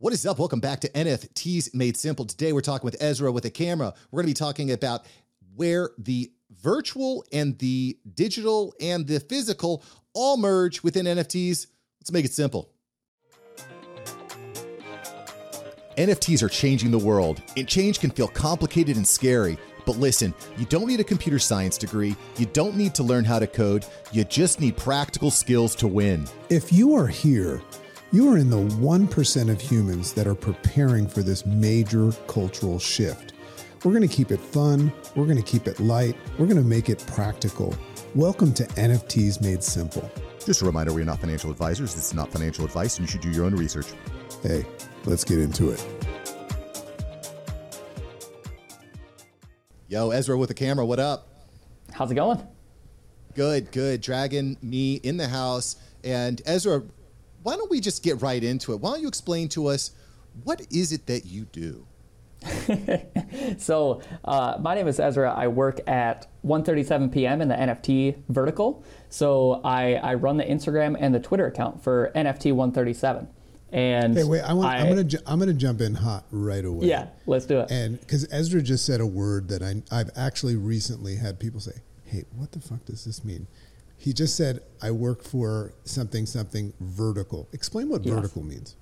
What is up? Welcome back to NFTs Made Simple. Today we're talking with Ezra with a camera. We're going to be talking about where the virtual and the digital and the physical all merge within NFTs. Let's make it simple. NFTs are changing the world, and change can feel complicated and scary. But listen, you don't need a computer science degree, you don't need to learn how to code, you just need practical skills to win. If you are here, you are in the 1% of humans that are preparing for this major cultural shift. We're going to keep it fun, we're going to keep it light, we're going to make it practical. Welcome to NFTs Made Simple. Just a reminder we're not financial advisors. This is not financial advice, and you should do your own research. Hey, let's get into it. Yo, Ezra with the camera, what up? How's it going? Good, good. Dragon, me in the house. And Ezra, why don't we just get right into it? Why don't you explain to us what is it that you do? so uh, my name is Ezra. I work at One37pm in the NFT vertical. So I, I run the Instagram and the Twitter account for NFT 137. And hey, wait, I want, I, am gonna ju- I'm gonna jump in hot right away. Yeah, let's do it. And because Ezra just said a word that I I've actually recently had people say, "Hey, what the fuck does this mean?" He just said, I work for something, something vertical. Explain what yes. vertical means.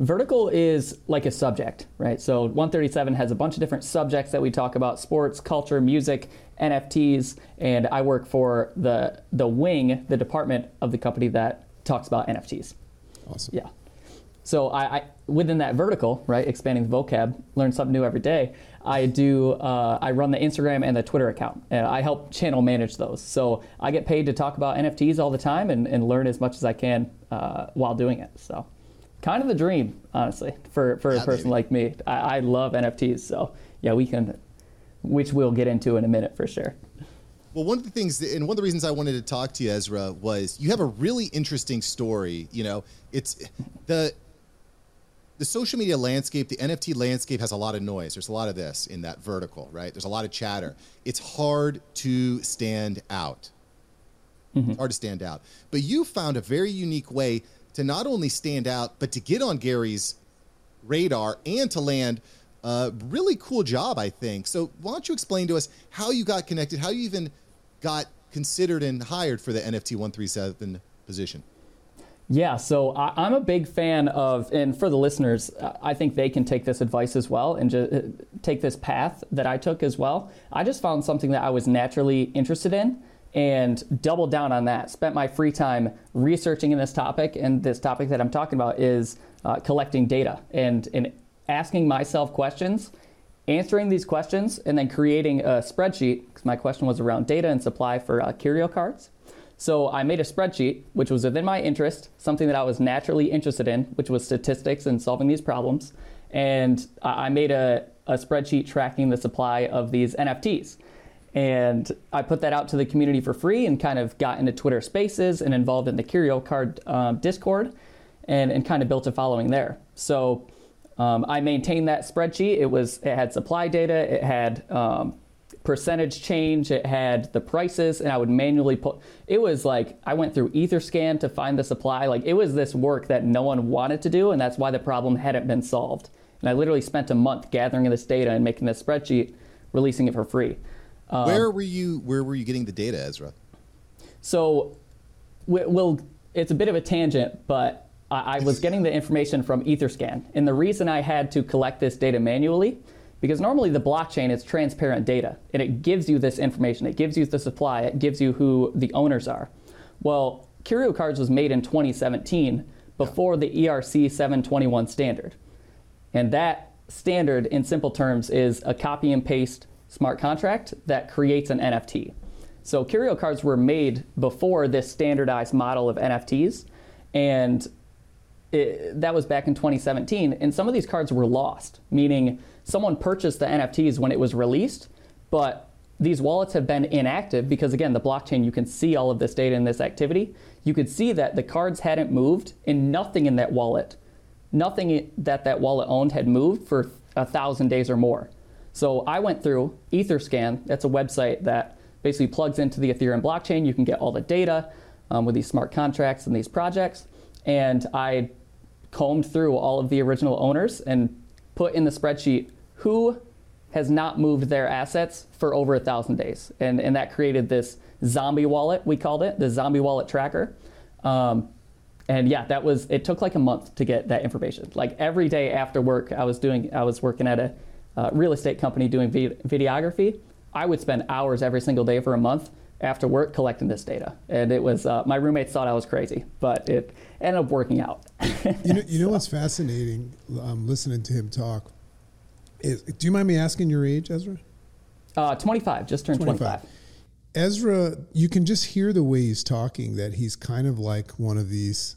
Vertical is like a subject, right? So 137 has a bunch of different subjects that we talk about sports, culture, music, NFTs, and I work for the, the wing, the department of the company that talks about NFTs. Awesome. Yeah. So I, I, within that vertical, right, expanding the vocab, learn something new every day. I do. Uh, I run the Instagram and the Twitter account, and I help channel manage those. So I get paid to talk about NFTs all the time and, and learn as much as I can uh, while doing it. So kind of the dream, honestly, for for yeah, a person baby. like me. I, I love NFTs. So yeah, we can, which we'll get into in a minute for sure. Well, one of the things, and one of the reasons I wanted to talk to you, Ezra, was you have a really interesting story. You know, it's the the social media landscape, the NFT landscape has a lot of noise. There's a lot of this in that vertical, right? There's a lot of chatter. It's hard to stand out. Mm-hmm. It's hard to stand out. But you found a very unique way to not only stand out, but to get on Gary's radar and to land a really cool job, I think. So why don't you explain to us how you got connected, how you even got considered and hired for the NFT 137 position? Yeah, so I, am a big fan of, and for the listeners, I think they can take this advice as well and just uh, take this path that I took as well. I just found something that I was naturally interested in and doubled down on that. Spent my free time researching in this topic, and this topic that I'm talking about is uh, collecting data and, and asking myself questions, answering these questions, and then creating a spreadsheet. Because my question was around data and supply for uh, curio cards. So I made a spreadsheet, which was within my interest, something that I was naturally interested in, which was statistics and solving these problems. And I made a, a spreadsheet tracking the supply of these NFTs. And I put that out to the community for free and kind of got into Twitter spaces and involved in the Curio Card um, Discord and, and kind of built a following there. So um, I maintained that spreadsheet. It was it had supply data, it had um, percentage change, it had the prices, and I would manually put. It was like I went through Etherscan to find the supply. Like it was this work that no one wanted to do, and that's why the problem hadn't been solved. And I literally spent a month gathering this data and making this spreadsheet, releasing it for free. Um, where were you? Where were you getting the data, Ezra? So, we'll. It's a bit of a tangent, but I, I was getting the information from Etherscan, and the reason I had to collect this data manually because normally the blockchain is transparent data and it gives you this information. It gives you the supply, it gives you who the owners are. Well, Curio Cards was made in 2017 before the ERC 721 standard. And that standard, in simple terms, is a copy and paste smart contract that creates an NFT. So Curio Cards were made before this standardized model of NFTs. And it, that was back in 2017. And some of these cards were lost, meaning someone purchased the NFTs when it was released, but these wallets have been inactive because, again, the blockchain, you can see all of this data in this activity. You could see that the cards hadn't moved and nothing in that wallet, nothing that that wallet owned had moved for a thousand days or more. So I went through Etherscan, that's a website that basically plugs into the Ethereum blockchain. You can get all the data um, with these smart contracts and these projects. And I combed through all of the original owners and put in the spreadsheet who has not moved their assets for over a thousand days. And, and that created this zombie wallet, we called it, the zombie wallet tracker. Um, and yeah, that was, it took like a month to get that information. Like every day after work, I was doing, I was working at a uh, real estate company doing videography. I would spend hours every single day for a month after work collecting this data. And it was, uh, my roommates thought I was crazy, but it ended up working out. you, know, you know what's fascinating um, listening to him talk? Is, do you mind me asking your age, Ezra? Uh, 25, just turned 25. 25. Ezra, you can just hear the way he's talking that he's kind of like one of these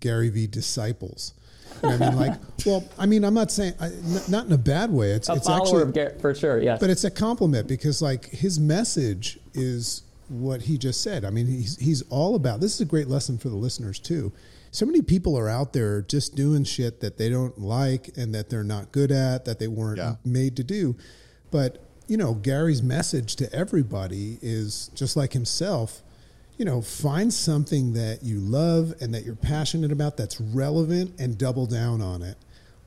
Gary Vee disciples. I mean, like, well, I mean, I'm not saying I, not in a bad way. It's a it's follower actually of for sure, yes. But it's a compliment because like his message is what he just said. I mean, he's he's all about. This is a great lesson for the listeners too. So many people are out there just doing shit that they don't like and that they're not good at, that they weren't yeah. made to do. But you know, Gary's message to everybody is just like himself, you know, find something that you love and that you're passionate about that's relevant and double down on it.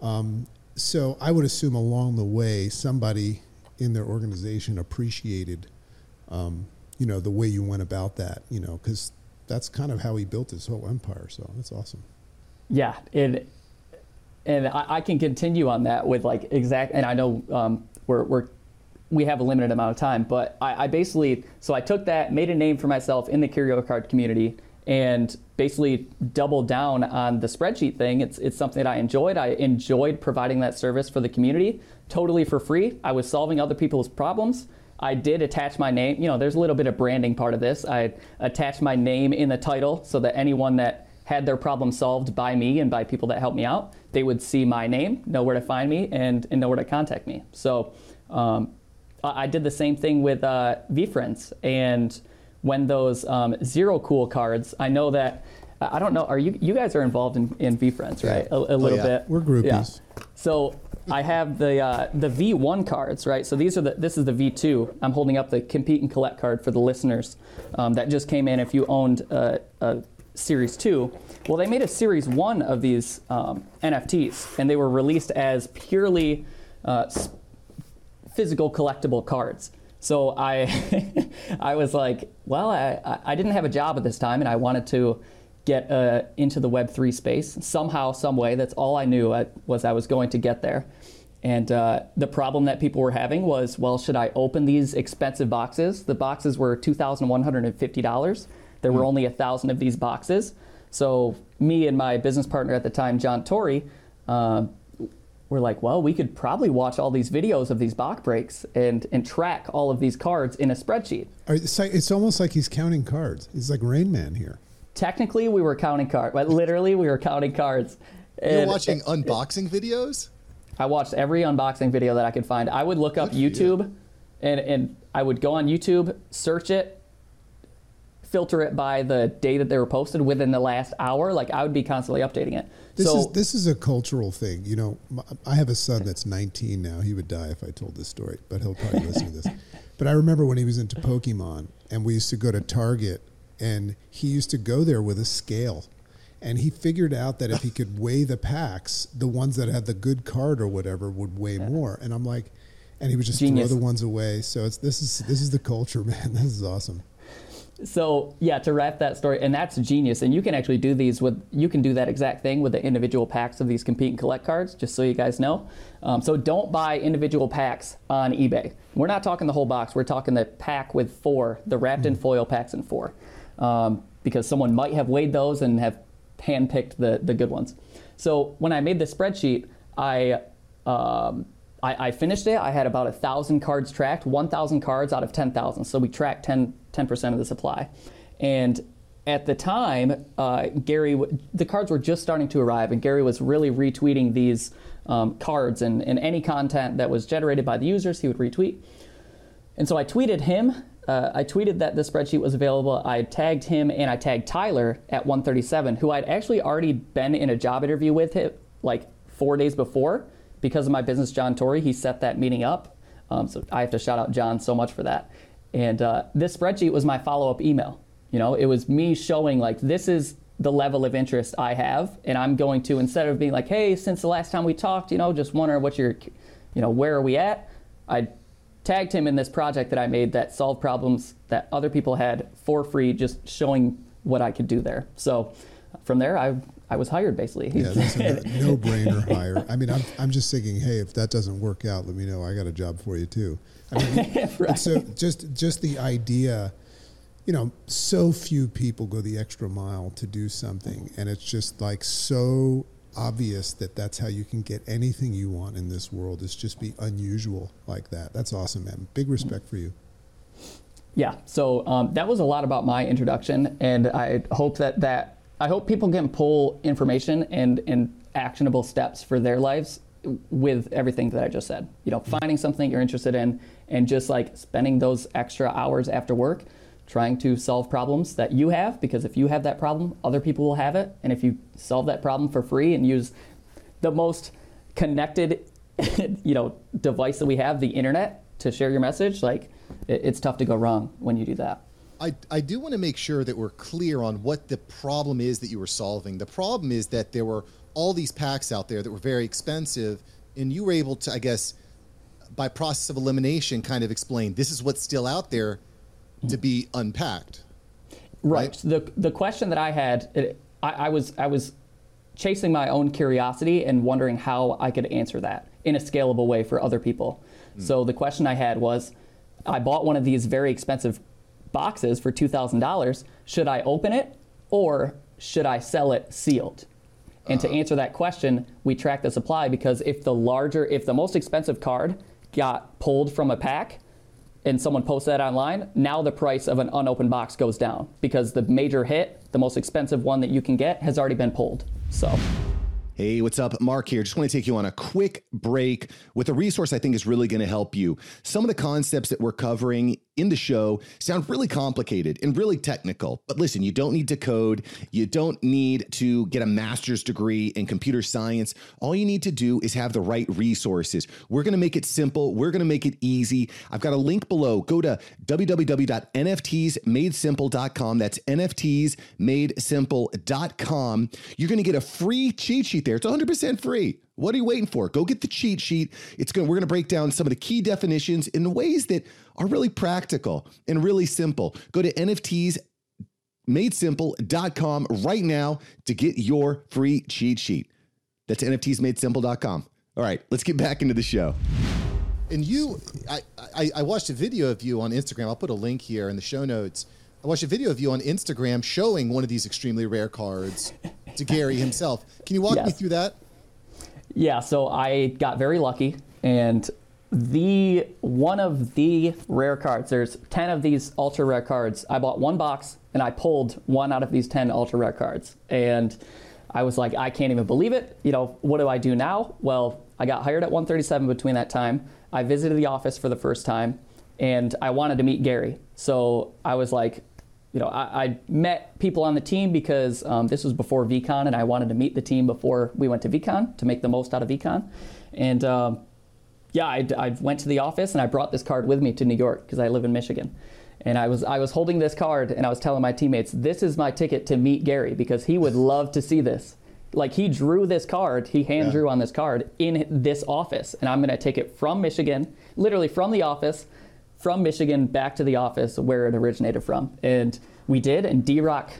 Um, so I would assume along the way, somebody in their organization appreciated, um, you know, the way you went about that, you know, because that's kind of how he built his whole empire. So that's awesome. Yeah. And, and I, I can continue on that with like exact, and I know um, we're, we're we have a limited amount of time, but I, I, basically so I took that, made a name for myself in the curio card community, and basically doubled down on the spreadsheet thing. It's it's something that I enjoyed. I enjoyed providing that service for the community totally for free. I was solving other people's problems. I did attach my name. You know, there's a little bit of branding part of this. I attached my name in the title so that anyone that had their problem solved by me and by people that helped me out, they would see my name, know where to find me, and, and know where to contact me. So um, I did the same thing with uh, VeeFriends. And when those um, zero cool cards, I know that, I don't know, are you, you guys are involved in, in VeeFriends, right? Yeah. A, a, little oh, yeah. bit. We're groupies. Yeah. So I have the uh, the V1 cards, right? So these are the this is the V2. I'm holding up the compete and collect card for the listeners um, that just came in. If you owned a, Series 2, well, they made a Series 1 of these um, NFTs, and they were released as purely uh, physical collectible cards. So I, I was like, well, I, I didn't have a job at this time, and I wanted to get uh, into the Web3 space somehow, some way. That's all I knew uh, was I was going to get there. And uh, the problem that people were having was, well, should I open these expensive boxes? The boxes were $2,150. There were hmm. only a thousand of these boxes. So me and my business partner at the time, John Torrey, uh, we're like, well, we could probably watch all these videos of these box breaks and, and track all of these cards in a spreadsheet. It's almost like he's counting cards. He's like Rain Man here. Technically, we were counting cards, but literally, we were counting cards. You're watching it, unboxing videos? I watched every unboxing video that I could find. I would look up YouTube and, and I would go on YouTube, search it, filter it by the day that they were posted within the last hour. Like I would be constantly updating it. This so, is this is a cultural thing. You know, I have a son that's 19 now. He would die if I told this story, but he'll probably listen to this. But I remember when he was into Pokemon, and we used to go to Target, and he used to go there with a scale. And he figured out that if he could weigh the packs, the ones that had the good card or whatever would weigh yeah. more. And I'm like, and he would just Genius. throw the ones away. So it's this is this is the culture, man. This is awesome so yeah, to wrap that story, and that's genius. And you can actually do these with you can do that exact thing with the individual packs of these compete and collect cards. Just so you guys know. Um, so don't buy individual packs on eBay. We're not talking the whole box. We're talking the pack with four, the wrapped in foil packs in four, um, because someone might have weighed those and have handpicked the the good ones. So when I made the spreadsheet, I um, I, I, finished it. I had about a thousand cards tracked, 1,000 cards out of 10,000. So we tracked 10, percent of the supply. And at the time, uh, Gary, the cards were just starting to arrive, and Gary was really retweeting these um, cards and, and any content that was generated by the users, he would retweet. And so I tweeted him. Uh, I tweeted that the spreadsheet was available. I tagged him and I tagged Tyler at 137, who I'd actually already been in a job interview with him like four days before because of my business, John Torrey, he set that meeting up. Um, so I have to shout out John so much for that. And uh, this spreadsheet was my follow up email. You know, it was me showing like this is the level of interest I have, and I'm going to instead of being like, "Hey, since the last time we talked, you know, just wondering what your, you know, where are we at?" I tagged him in this project that I made that solved problems that other people had for free, just showing what I could do there. So from there, I I was hired basically. Yeah, that's a no brainer hire. I mean, I'm, I'm just thinking, hey, if that doesn't work out, let me know. I got a job for you too. I mean, right. so just just the idea, you know, so few people go the extra mile to do something, and it's just like so obvious that that's how you can get anything you want in this world. Is just be unusual like that. That's awesome, man. Big respect for you. Yeah. So um, that was a lot about my introduction, and I hope that that I hope people can pull information and and actionable steps for their lives with everything that I just said. You know, finding something you're interested in and just like spending those extra hours after work trying to solve problems that you have because if you have that problem, other people will have it. And if you solve that problem for free and use the most connected you know device that we have, the internet, to share your message, like it, it's tough to go wrong when you do that. I, I do want to make sure that we're clear on what the problem is that you were solving. The problem is that there were all these packs out there that were very expensive, and you were able to, I guess, by process of elimination, kind of explain this is what's still out there to be unpacked. Right. right? The the question that I had, it, I, I was I was chasing my own curiosity and wondering how I could answer that in a scalable way for other people. Mm. So the question I had was, I bought one of these very expensive boxes for two thousand dollars. Should I open it or should I sell it sealed? And uh-huh. to answer that question, we track the supply because if the larger, if the most expensive card got pulled from a pack, and someone posts that online, now the price of an unopened box goes down because the major hit, the most expensive one that you can get, has already been pulled. So. Hey, what's up? Mark here. Just want to take you on a quick break with a resource I think is really going to help you. Some of the concepts that we're covering in the show sound really complicated and really technical. But listen, you don't need to code. You don't need to get a master's degree in computer science. All you need to do is have the right resources. We're going to make it simple. We're going to make it easy. I've got a link below. Go to www.nftsmadesimple.com. That's nftsmadesimple.com. You're going to get a free cheat sheet there. It's 100% free. What are you waiting for? Go get the cheat sheet. It's going we're going to break down some of the key definitions in ways that are really practical and really simple. Go to NFTs madesimple.com right now to get your free cheat sheet. That's nftsmadesimple.com. All right, let's get back into the show. And you, I, I, I, watched a video of you on Instagram. I'll put a link here in the show notes. I watched a video of you on Instagram showing one of these extremely rare cards to Gary himself. Can you walk yes. me through that? Yeah, so I got very lucky, and the one of the rare cards. There's ten of these ultra rare cards. I bought one box, and I pulled one out of these ten ultra rare cards, and I was like, I can't even believe it. You know, what do I do now? Well, I got hired at 137 between that time. I visited the office for the first time, and I wanted to meet Gary. So I was like, you know, I, I, met people on the team because um, this was before VeeCon, and I wanted to meet the team before we went to VeeCon to make the most out of VeeCon. And um, yeah, I, I, went to the office and I brought this card with me to New York because I live in Michigan. And I was I was holding this card and I was telling my teammates, this is my ticket to meet Gary because he would love to see this. Like he drew this card, he hand yeah. drew on this card in this office, and I'm gonna take it from Michigan, literally from the office from Michigan back to the office where it originated from. And we did, and D Rock,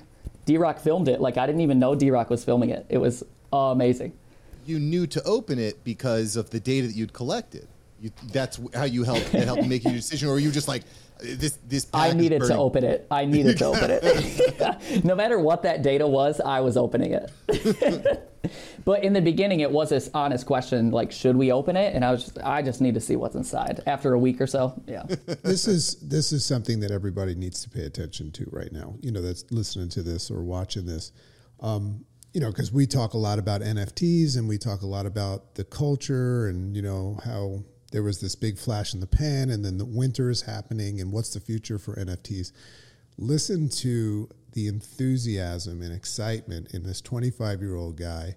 D Rock filmed it. Like I didn't even know D Rock was filming it. It was amazing. You knew to open it because of the data that you'd collected. You, that's how you helped helped make your decision, or you just like this this I needed to open it. I needed to open it. no matter what that data was, I was opening it. but in the beginning, it was this honest question, like, should we open it? And I was, just, I just need to see what's inside. After a week or so, yeah. this is this is something that everybody needs to pay attention to right now. You know, that's listening to this or watching this. Um, you know, because we talk a lot about NFTs and we talk a lot about the culture and you know how there was this big flash in the pan, and then the winter is happening, and what's the future for NFTs? Listen to the enthusiasm and excitement in this 25 year old guy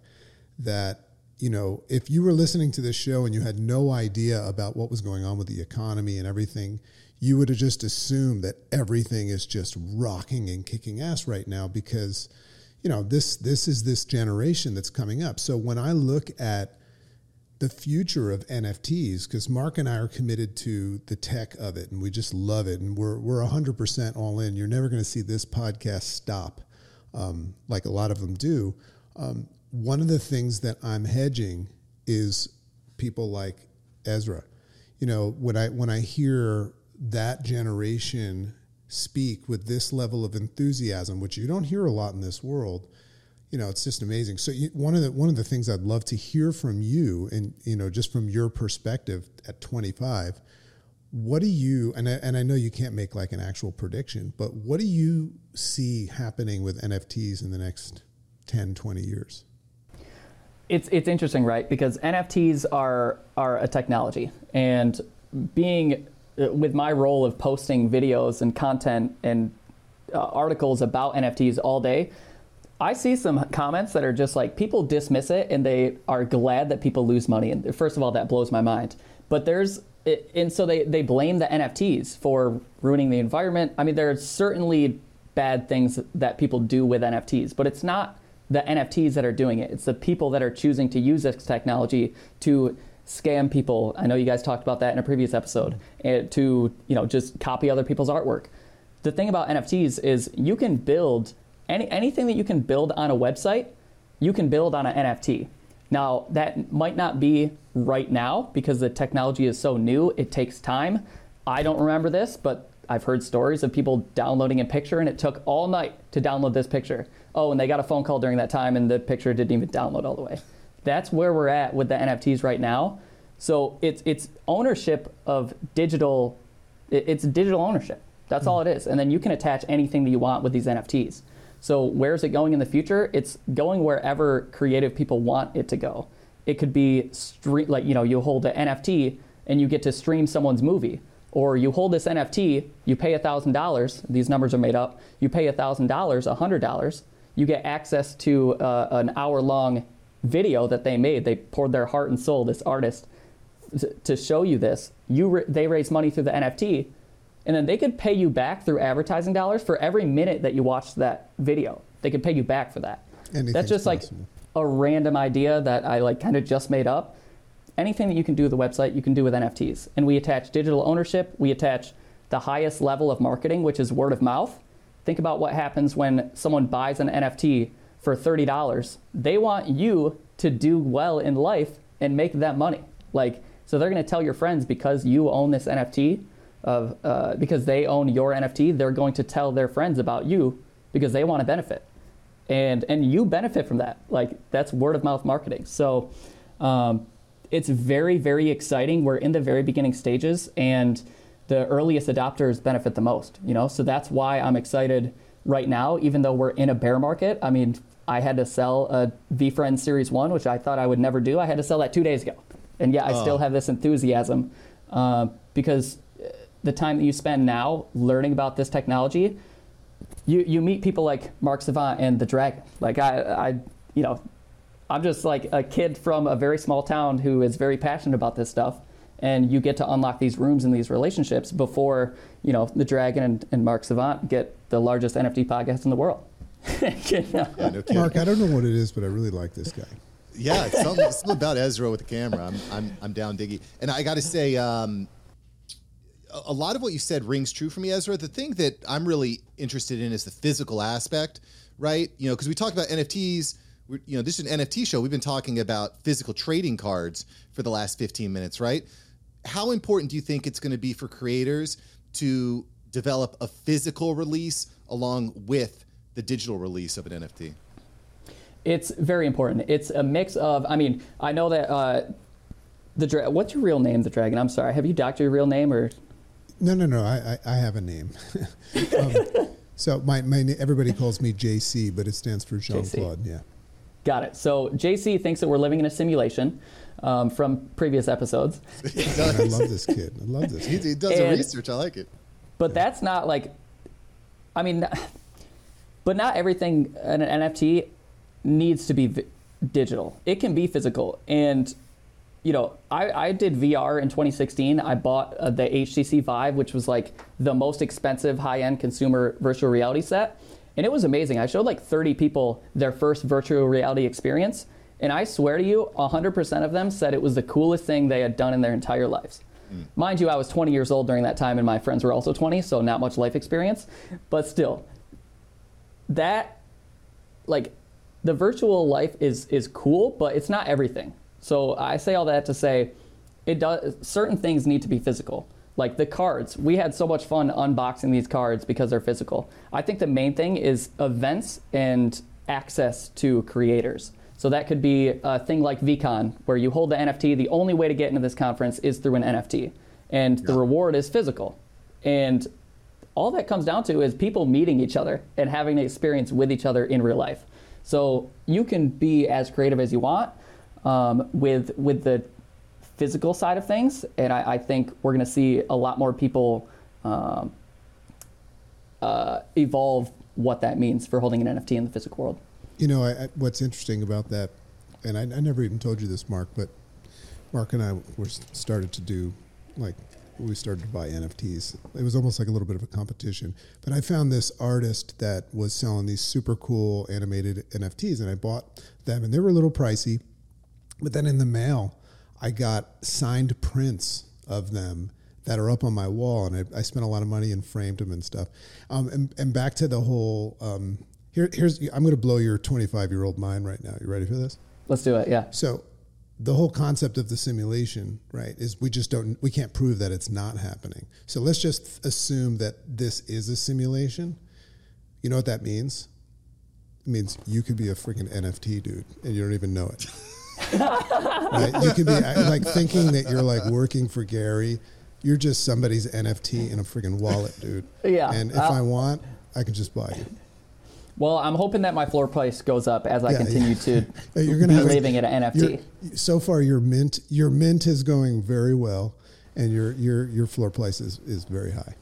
that you know, if you were listening to this show and you had no idea about what was going on with the economy and everything, you would have just assumed that everything is just rocking and kicking ass right now because, you know, this this is this generation that's coming up. So when I look at the future of NFTs, because Mark and I are committed to the tech of it, and we just love it, and we're we're hundred percent all in. You're never going to see this podcast stop, um, like a lot of them do. Um, one of the things that I'm hedging is people like Ezra. You know, when I when I hear that generation speak with this level of enthusiasm, which you don't hear a lot in this world, you know, it's just amazing. So you, one of the one of the things I'd love to hear from you, and you know, just from your perspective at 25, what do you and I, and I know you can't make like an actual prediction, but what do you see happening with NFTs in the next 10, 20 years? It's it's interesting, right? Because NFTs are are a technology, and being uh, with my role of posting videos and content and uh, articles about NFTs all day, I see some comments that are just like people dismiss it and they are glad that people lose money. And first of all, that blows my mind. But there's, and so they, they blame the NFTs for ruining the environment. I mean, there are certainly bad things that people do with NFTs, but it's not the NFTs that are doing it. It's the people that are choosing to use this technology to scam people. I know you guys talked about that in a previous episode. And to you know just copy other people's artwork. The thing about NFTs is you can build any anything that you can build on a website, you can build on an NFT. Now that might not be right now because the technology is so new. It takes time. I don't remember this, but I've heard stories of people downloading a picture and it took all night to download this picture. Oh, and they got a phone call during that time and the picture didn't even download all the way. That's where we're at with the NFTs right now. So it's it's ownership of digital. It's digital ownership. That's mm all it is. And then you can attach anything that you want with these NFTs. So where's it going in the future? It's going wherever creative people want it to go. It could be stream, like you know you hold an NFT and you get to stream someone's movie, or you hold this NFT, you pay thousand dollars. These numbers are made up. You pay thousand dollars, hundred dollars. You get access to uh, an hour long video that they made. They poured their heart and soul, this artist, to show you this. You they raise money through the NFT, and then they could pay you back through advertising dollars for every minute that you watched that video. They could pay you back for that. That's just possible. like a random idea that I like kind of just made up. Anything that you can do with the website, you can do with NFTs. And we attach digital ownership. We attach the highest level of marketing, which is word of mouth. Think about what happens when someone buys an NFT for $30, they want you to do well in life and make that money. Like, so they're going to tell your friends because you own this NFT, of uh, because they own your NFT, they're going to tell their friends about you because they want to benefit, and and you benefit from that. Like that's word of mouth marketing. So. Um, it's very, very exciting. We're in the very beginning stages, and the earliest adopters benefit the most. You know, so that's why I'm excited right now. Even though we're in a bear market, I mean, I had to sell a VeeFriend Series 1, which I thought I would never do. I had to sell that two days ago. And yet I oh. still have this enthusiasm uh, because the time that you spend now learning about this technology, you, you meet people like Mark Savant and the Dragon. Like, I, I, you know, I'm just like a kid from a very small town who is very passionate about this stuff. And you get to unlock these rooms and these relationships before, you know, the Dragon and, and Mark Savant get the largest NFT podcast in the world. yeah, no Mark, I don't know what it is, but I really like this guy. Yeah, it's something, something about Ezra with the camera. I'm, I'm, I'm down diggy. And I got to say, um, a lot of what you said rings true for me, Ezra. The thing that I'm really interested in is the physical aspect, right? You know, because we talked about NFTs. you know, this is an NFT show. We've been talking about physical trading cards for the last 15 minutes, right? How important do you think it's going to be for creators to develop a physical release along with the digital release of an NFT? It's very important. It's a mix of. I mean, I know that uh, the dra- what's your real name, the dragon? I'm sorry. Have you doctored your real name or? No, no, no. I I, I have a name. um, so my my everybody calls me JC, but it stands for Jean Claude. Yeah. Got it. So JC thinks that we're living in a simulation. Um, from previous episodes. I love this kid. I love this. He, he, does and, the research. I like it. But that's not like, I mean, but not everything an NFT needs to be vi- digital. It can be physical. And, you know, I, I did VR in 2016. I bought uh, the HTC Vive, which was like the most expensive high end consumer virtual reality set. and it was amazing. I showed like 30 people their first virtual reality experience, and I swear to you, 100% of them said it was the coolest thing they had done in their entire lives. Mm. Mind you, I was 20 years old during that time, and my friends were also 20, so not much life experience. But still, that, like, the virtual life is is cool, but it's not everything. So I say all that to say, it does certain things need to be physical. Like the cards, we had so much fun unboxing these cards because they're physical. I think the main thing is events and access to creators. So that could be a thing like VeeCon, where you hold the NFT. The only way to get into this conference is through an NFT, and yeah. the reward is physical. And all that comes down to is people meeting each other and having an experience with each other in real life. So you can be as creative as you want um, with with the physical side of things, and I, I think we're going to see a lot more people um, uh, evolve what that means for holding an NFT in the physical world. You know, I, I, what's interesting about that, and I, never even told you this, Mark, but Mark and I were started to do like we started to buy NFTs. It was almost like a little bit of a competition. But I found this artist that was selling these super cool animated NFTs, and I bought them, and they were a little pricey. But then in the mail, I got signed prints of them that are up on my wall, and I, I spent a lot of money and framed them and stuff. Um, and, and back to the whole um, here, here's I'm going to blow your 25 year old mind right now. You ready for this? Let's do it. Yeah. So, the whole concept of the simulation, right, is we just don't we can't prove that it's not happening. So let's just assume that this is a simulation. You know what that means? It means you could be a freaking NFT dude and you don't even know it. right? You could be uh, like thinking that you're like working for Gary. You're just somebody's NFT in a freaking wallet, dude. Yeah. And if I want, I can just buy you. Well, I'm hoping that my floor price goes up as I yeah, continue yeah. to you're gonna be living at an NFT. So far, your mint your mint is going very well, and your your your floor price is, is very high.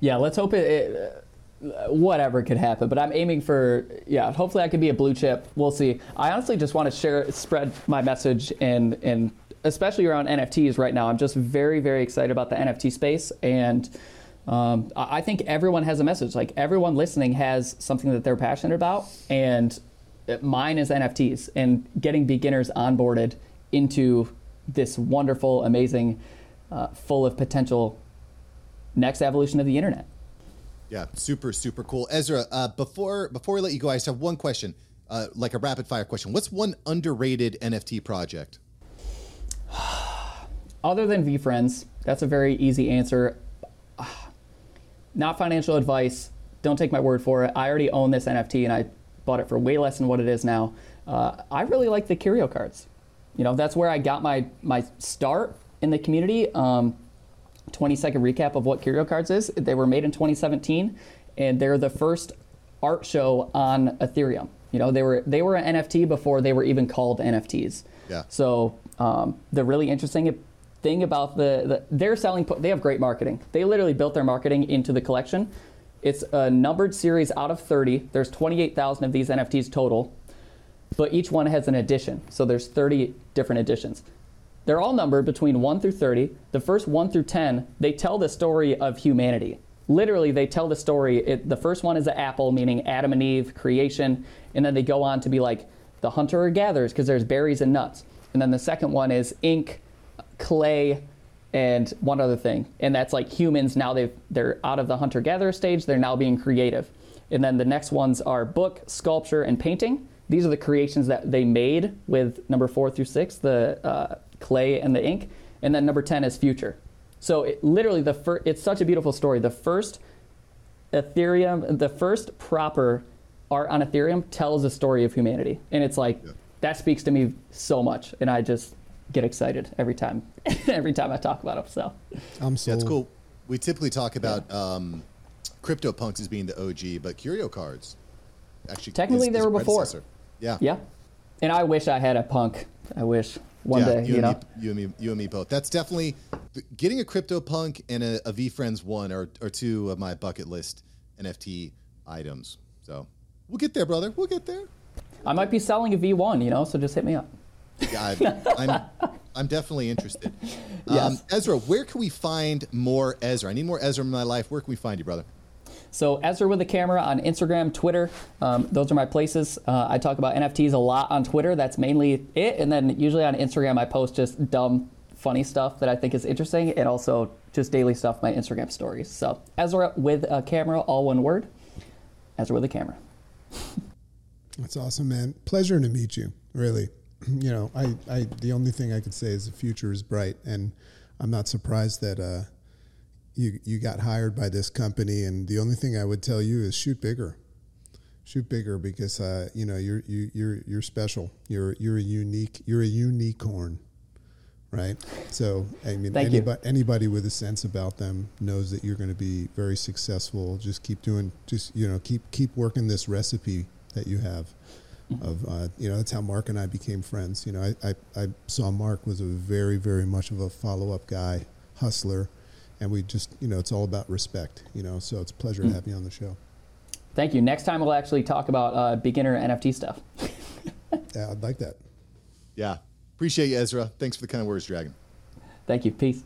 Yeah, let's hope it, it uh, whatever could happen. But I'm aiming for yeah. Hopefully, I can be a blue chip. We'll see. I honestly just want to share spread my message and and especially around NFTs right now. I'm just very very excited about the NFT space and um, I think everyone has a message. Like everyone listening has something that they're passionate about, and mine is NFTs and getting beginners onboarded into this wonderful, amazing, uh, full of potential next evolution of the internet. Yeah, super, super cool. Ezra, uh, before before we let you go, I just have one question, uh, like a rapid fire question. What's one underrated NFT project? Other than VeeFriends, that's a very easy answer not financial advice. Don't take my word for it. I already own this NFT and I bought it for way less than what it is now. Uh, I really like the curio cards. You know, that's where I got my my start in the community. Um, 20 second recap of what curio cards is. They were made in 2017, and they're the first art show on Ethereum. You know, they were they were an NFT before they were even called NFTs. Yeah. So um, the really interesting thing about the, the they're selling they have great marketing they literally built their marketing into the collection it's a numbered series out of 30 there's 28000 of these nfts total but each one has an edition so there's 30 different editions they're all numbered between 1 through 30 the first 1 through 10 they tell the story of humanity literally they tell the story it, the first one is an apple meaning adam and eve creation and then they go on to be like the hunter gatherers because there's berries and nuts and then the second one is ink clay, and one other thing. And that's like humans now they they're out of the hunter gatherer stage, they're now being creative. And then the next ones are book, sculpture, and painting. These are the creations that they made with number four through six, the uh, clay and the ink. And then number 10 is future. So it, literally, the fir- it's such a beautiful story. The first Ethereum, the first proper art on Ethereum tells a story of humanity. And it's like, yeah. that speaks to me so much. And I just, get excited every time every time I talk about them. So I'm so yeah, it's cool. We typically talk about yeah. um, CryptoPunks as being the OG, but Curio Cards actually technically is, they were before. Yeah, yeah. And I wish I had a punk. I wish one yeah, day. You, you know, me, you and me, you and me both. That's definitely getting a CryptoPunk and a, Friends one or or two of my bucket list NFT items. So we'll get there, brother. We'll get there. I might be selling a V1, you know, so just hit me up. Yeah, I, I'm, I'm definitely interested. Yes. Um, Ezra, where can we find more Ezra? I need more Ezra in my life. Where can we find you, brother? So Ezra with a camera on Instagram, Twitter, um, those are my places. Uh, I talk about NFTs a lot on Twitter. That's mainly it, and then usually on Instagram I post just dumb, funny stuff that I think is interesting, and also just daily stuff, my Instagram stories. So Ezra with a camera, all one word. Ezra with a camera. That's awesome, man. Pleasure to meet you. Really, you know, I, I the only thing I could say is the future is bright, and I'm not surprised that uh, you you got hired by this company. And the only thing I would tell you is shoot bigger, shoot bigger because uh, you know you're you, you're you're special. You're you're a unique. You're a unicorn, right? So I mean, anybody anybody with a sense about them knows that you're going to be very successful. Just keep doing. Just you know, keep keep working this recipe that you have of uh, you know that's how Mark and I became friends. You know, I, I, I saw Mark was a very very much of a follow up guy, hustler, and we just you know it's all about respect. You know, so it's a pleasure to have you on the show. Thank you. Next time we'll actually talk about uh, beginner NFT stuff. Yeah, I'd like that. Yeah. Appreciate you, Ezra. Thanks for the kind words, Dragon. Thank you. Peace.